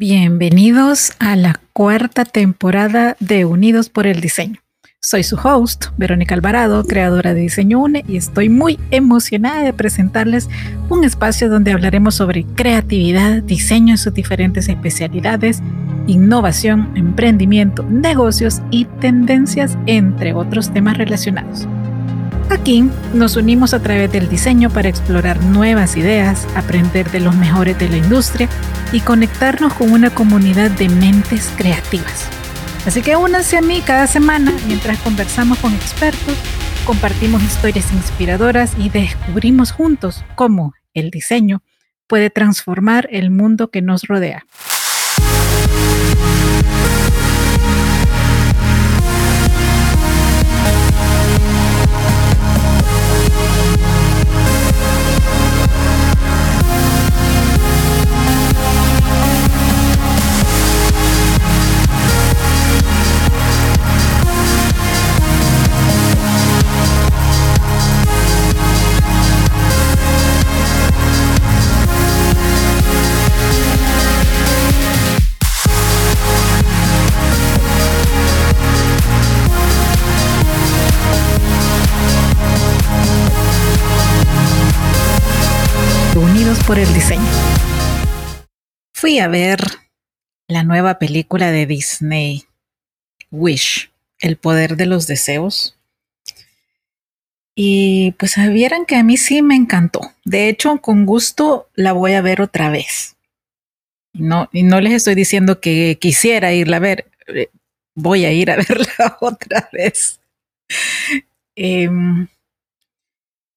Bienvenidos a la cuarta temporada de Unidos por el Diseño. Soy su host, Verónica Alvarado, creadora de Diseño UNE, y estoy muy emocionada de presentarles un espacio donde hablaremos sobre creatividad, diseño en sus diferentes especialidades, innovación, emprendimiento, negocios y tendencias, entre otros temas relacionados. Aquí nos unimos a través del diseño para explorar nuevas ideas, aprender de los mejores de la industria y conectarnos con una comunidad de mentes creativas. Así que únanse a mí cada semana mientras conversamos con expertos, compartimos historias inspiradoras y descubrimos juntos cómo el diseño puede transformar el mundo que nos rodea. Diseño. Fui a ver la nueva película de Disney, Wish, El poder de los deseos. Y pues vieran que a mí sí me encantó. De hecho, con gusto la voy a ver otra vez. No, y no les estoy diciendo que quisiera irla a ver. Eh, voy a ir a verla otra vez. Em,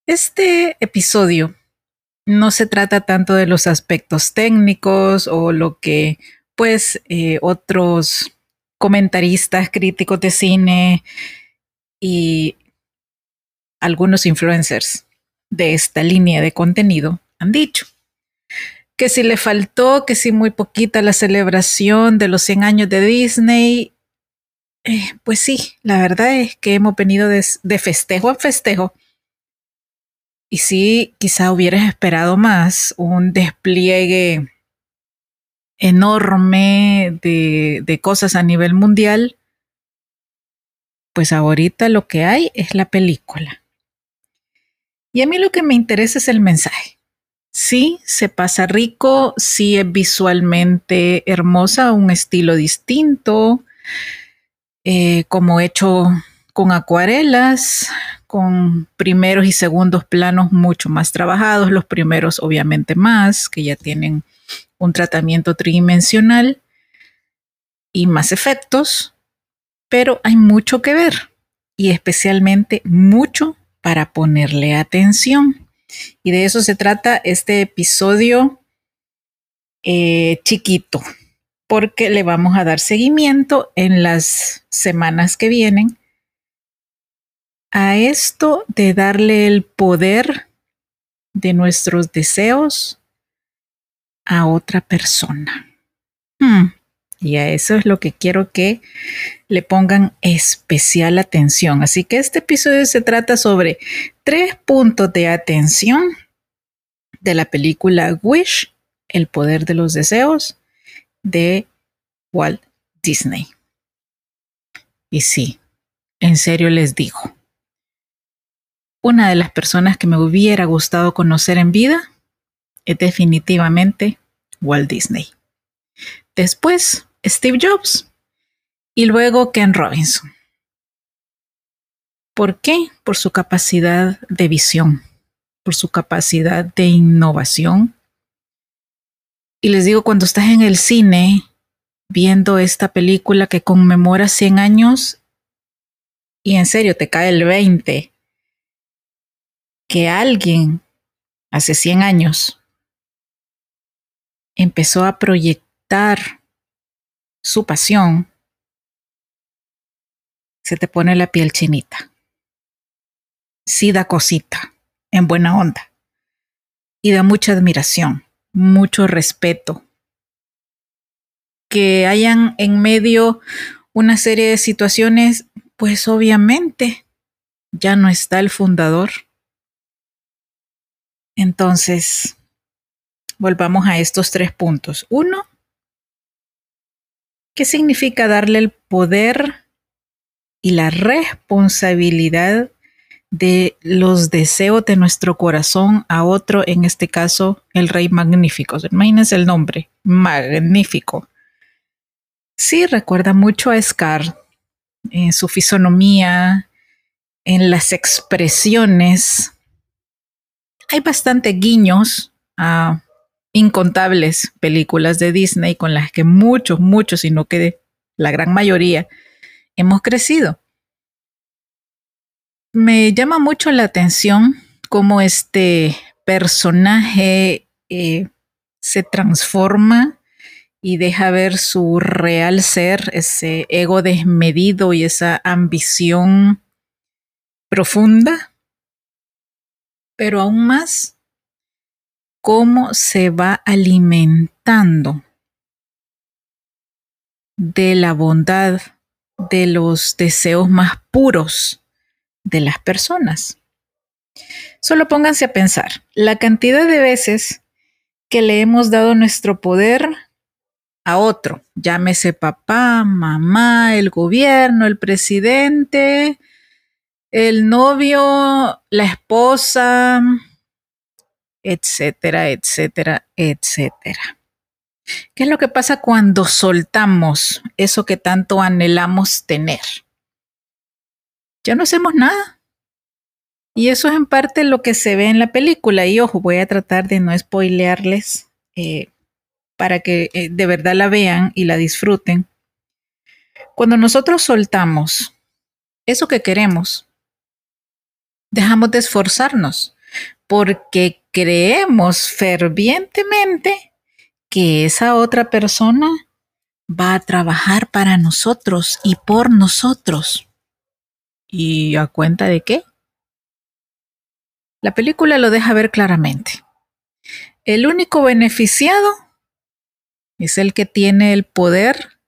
este episodio no se trata tanto de los aspectos técnicos o lo que pues eh, otros comentaristas, críticos de cine y algunos influencers de esta línea de contenido han dicho. Que si le faltó, que si muy poquita la celebración de los 100 años de Disney, eh, pues sí, la verdad es que hemos venido de, de festejo a festejo y sí, quizá hubieras esperado más, un despliegue enorme de, de, cosas a nivel mundial, pues ahorita lo que hay es la película. Y a mí lo que me interesa es el mensaje. Sí, se pasa rico, sí es visualmente hermosa, un estilo distinto, eh, como hecho con acuarelas, con primeros y segundos planos mucho más trabajados, los primeros obviamente más, que ya tienen un tratamiento tridimensional y más efectos, pero hay mucho que ver y especialmente mucho para ponerle atención. Y de eso se trata este episodio eh, chiquito, porque le vamos a dar seguimiento en las semanas que vienen a esto de darle el poder de nuestros deseos a otra persona. Hmm, y a eso es lo que quiero que le pongan especial atención. Así que este episodio se trata sobre tres puntos de atención de la película Wish, El poder de los deseos, de Walt Disney. Y sí, en serio les digo, una de las personas que me hubiera gustado conocer en vida es definitivamente Walt Disney. Después, Steve Jobs y luego Ken Robinson. ¿Por qué? Por su capacidad de visión, por su capacidad de innovación. Y les digo, cuando estás en el cine viendo esta película que conmemora 100 años, y en serio te cae el 20 que alguien hace 100 años empezó a proyectar su pasión, se te pone la piel chinita. Sí da cosita, en buena onda. Y da mucha admiración, mucho respeto. Que hayan en medio una serie de situaciones, pues obviamente ya no está el fundador entonces, volvamos a estos tres puntos. Uno, ¿Qué significa darle el poder y la responsabilidad de los deseos de nuestro corazón a otro, en este caso el Rey Magnífico? Imagínense el nombre, Magnífico. Sí, recuerda mucho a Scar en su fisonomía, en las expresiones. Hay bastante guiños a incontables películas de Disney con las que muchos, muchos, sino que la gran mayoría, hemos crecido. Me llama mucho la atención cómo este personaje eh, se transforma y deja ver su real ser, ese ego desmedido y esa ambición profunda, pero aún más cómo se va alimentando de la bondad, de los deseos más puros de las personas. Solo pónganse a pensar la cantidad de veces que le hemos dado nuestro poder a otro, llámese papá, mamá, el gobierno, el presidente, el novio, la esposa, etcétera, etcétera, etcétera. ¿Qué es lo que pasa cuando soltamos eso que tanto anhelamos tener? Ya no hacemos nada. Y eso es en parte lo que se ve en la película. Y ojo, voy a tratar de no spoilearles eh, para que eh, de verdad la vean y la disfruten. Cuando nosotros soltamos eso que queremos, dejamos de esforzarnos porque creemos fervientemente que esa otra persona va a trabajar para nosotros y por nosotros. ¿Y a cuenta de qué? La película lo deja ver claramente. El único beneficiado es el que tiene el poder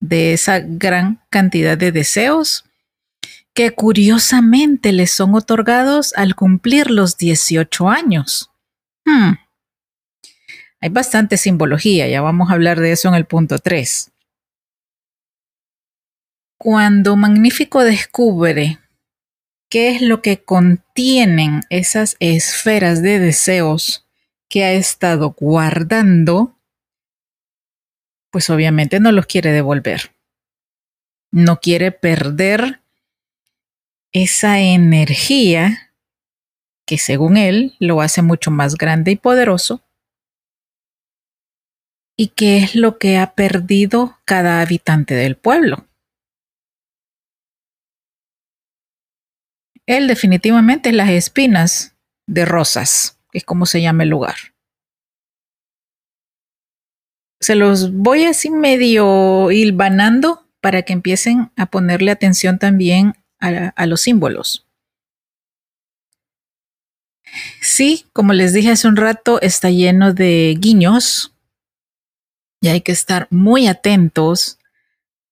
de esa gran cantidad de deseos que curiosamente les son otorgados al cumplir los 18 años. Hmm. Hay bastante simbología, ya vamos a hablar de eso en el punto 3. Cuando Magnífico descubre qué es lo que contienen esas esferas de deseos que ha estado guardando, pues obviamente no los quiere devolver. No quiere perder esa energía que según él lo hace mucho más grande y poderoso y que es lo que ha perdido cada habitante del pueblo. Él definitivamente es las espinas de rosas, que es como se llama el lugar. Se los voy así medio hilvanando para que empiecen a ponerle atención también a, los símbolos. Sí, como les dije hace un rato, está lleno de guiños y hay que estar muy atentos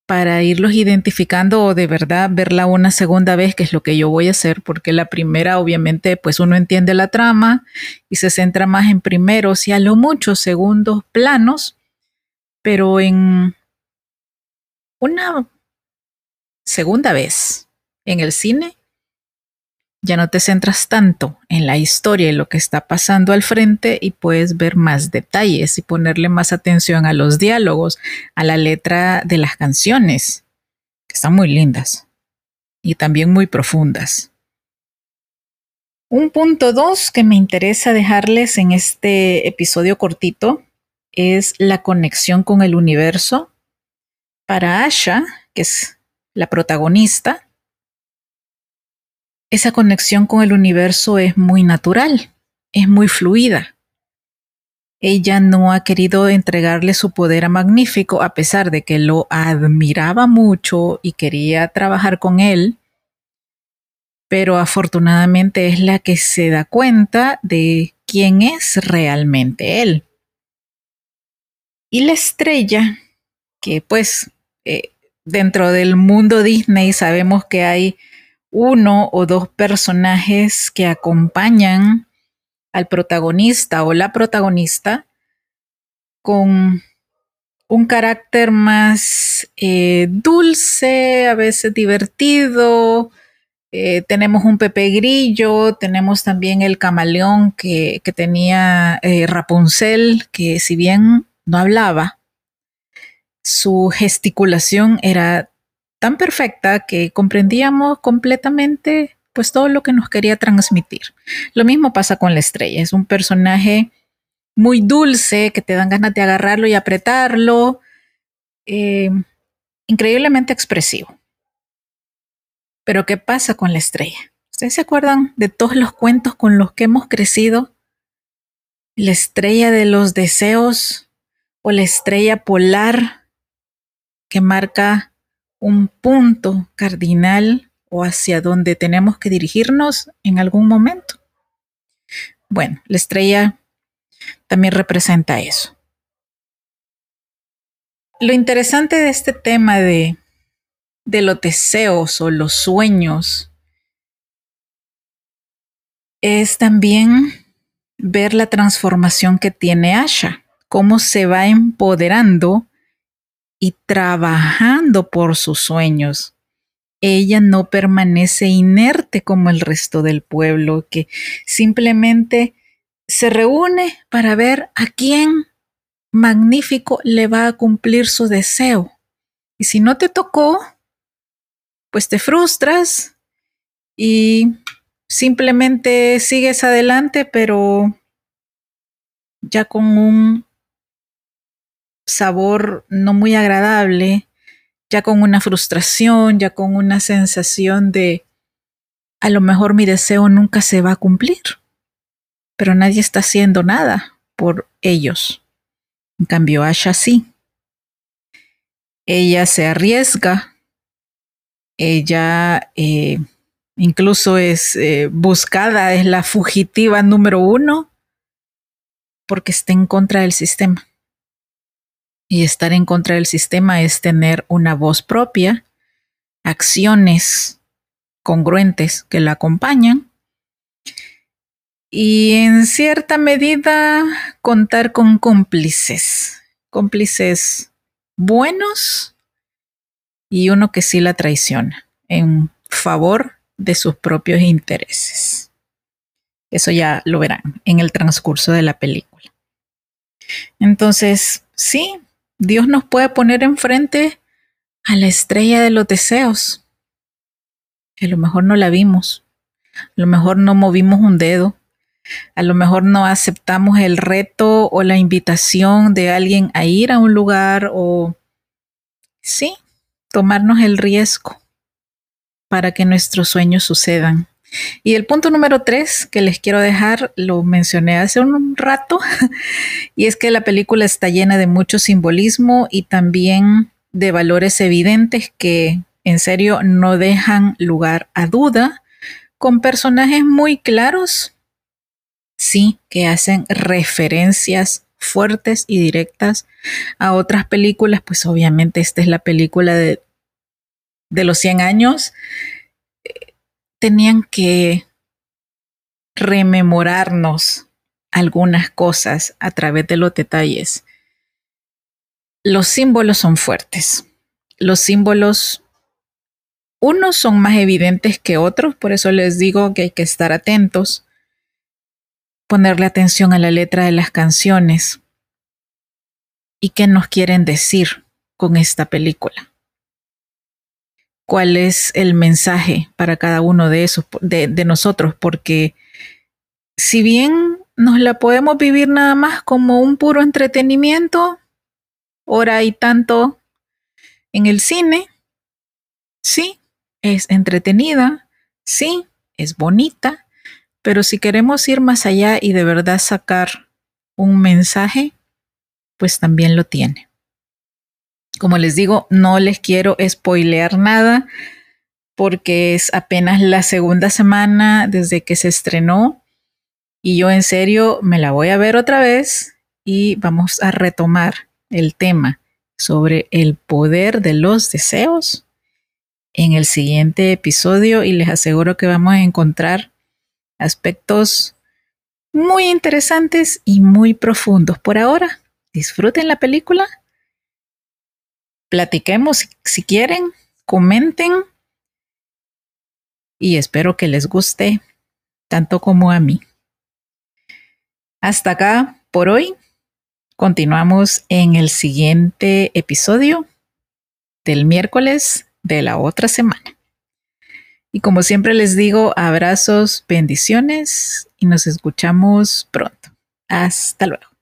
para irlos identificando o de verdad verla una segunda vez, que es lo que yo voy a hacer, porque la primera obviamente pues uno entiende la trama y se centra más en primeros y a lo mucho segundos planos, pero en una segunda vez en el cine ya no te centras tanto en la historia y lo que está pasando al frente y puedes ver más detalles y ponerle más atención a los diálogos, a la letra de las canciones, que están muy lindas y también muy profundas. Un punto dos que me interesa dejarles en este episodio cortito es la conexión con el universo. Para Asha, que es la protagonista, esa conexión con el universo es muy natural, es muy fluida. Ella no ha querido entregarle su poder a Magnífico a pesar de que lo admiraba mucho y quería trabajar con él, pero afortunadamente es la que se da cuenta de quién es realmente él. Y la estrella, que pues eh, dentro del mundo Disney sabemos que hay uno o dos personajes que acompañan al protagonista o la protagonista con un carácter más eh, dulce, a veces divertido. Eh, tenemos un Pepe Grillo, tenemos también el camaleón que, tenía eh, Rapunzel, que si bien no hablaba, su gesticulación era tan perfecta que comprendíamos completamente pues todo lo que nos quería transmitir. Lo mismo pasa con la estrella, es un personaje muy dulce que te dan ganas de agarrarlo y apretarlo, eh, increíblemente expresivo. Pero ¿qué pasa con la estrella? ¿Ustedes se acuerdan de todos los cuentos con los que hemos crecido? La estrella de los deseos o la estrella polar que marca un punto cardinal o hacia donde tenemos que dirigirnos en algún momento. Bueno, la estrella también representa eso. Lo interesante de este tema de, de los deseos o los sueños es también ver la transformación que tiene Asha, cómo se va empoderando y trabajando por sus sueños. Ella no permanece inerte como el resto del pueblo, que simplemente se reúne para ver a quién magnífico le va a cumplir su deseo. Y si no te tocó, pues te frustras y simplemente sigues adelante, pero ya con un sabor no muy agradable, ya con una frustración, ya con una sensación de a lo mejor mi deseo nunca se va a cumplir pero nadie está haciendo nada por ellos. En cambio, Asha sí. Ella se arriesga, ella eh, incluso es eh, buscada, es la fugitiva número uno, porque está en contra del sistema. Y estar en contra del sistema es tener una voz propia, acciones congruentes que la acompañan y en cierta medida contar con cómplices, cómplices buenos y uno que sí la traiciona en favor de sus propios intereses. Eso ya lo verán en el transcurso de la película. Entonces, sí, Dios nos puede poner enfrente a la estrella de los deseos. a lo mejor no la vimos, a lo mejor no movimos un dedo, a lo mejor no aceptamos el reto o la invitación de alguien a ir a un lugar o sí, tomarnos el riesgo para que nuestros sueños sucedan. Y el punto número tres que les quiero dejar, lo mencioné hace un rato, y es que la película está llena de mucho simbolismo y también de valores evidentes que en serio no dejan lugar a duda, con personajes muy claros sí que hacen referencias fuertes y directas a otras películas, pues obviamente esta es la película de, de los 100 años, tenían que rememorarnos algunas cosas a través de los detalles. Los símbolos son fuertes. Los símbolos, unos son más evidentes que otros, por eso les digo que hay que estar atentos ponerle atención a la letra de las canciones y qué nos quieren decir con esta película. ¿Cuál es el mensaje para cada uno de esos, de, nosotros? Porque si bien nos la podemos vivir nada más como un puro entretenimiento, hora y tanto en el cine, sí, es entretenida, sí, es bonita, pero si queremos ir más allá y de verdad sacar un mensaje, pues también lo tiene. Como les digo, no les quiero spoilear nada porque es apenas la segunda semana desde que se estrenó y yo en serio me la voy a ver otra vez y vamos a retomar el tema sobre el poder de los deseos en el siguiente episodio y les aseguro que vamos a encontrar aspectos muy interesantes y muy profundos. Por ahora, disfruten la película platiquemos si quieren, comenten y espero que les guste tanto como a mí. Hasta acá por hoy. Continuamos en el siguiente episodio del miércoles de la otra semana. Y como siempre les digo, abrazos, bendiciones y nos escuchamos pronto. Hasta luego.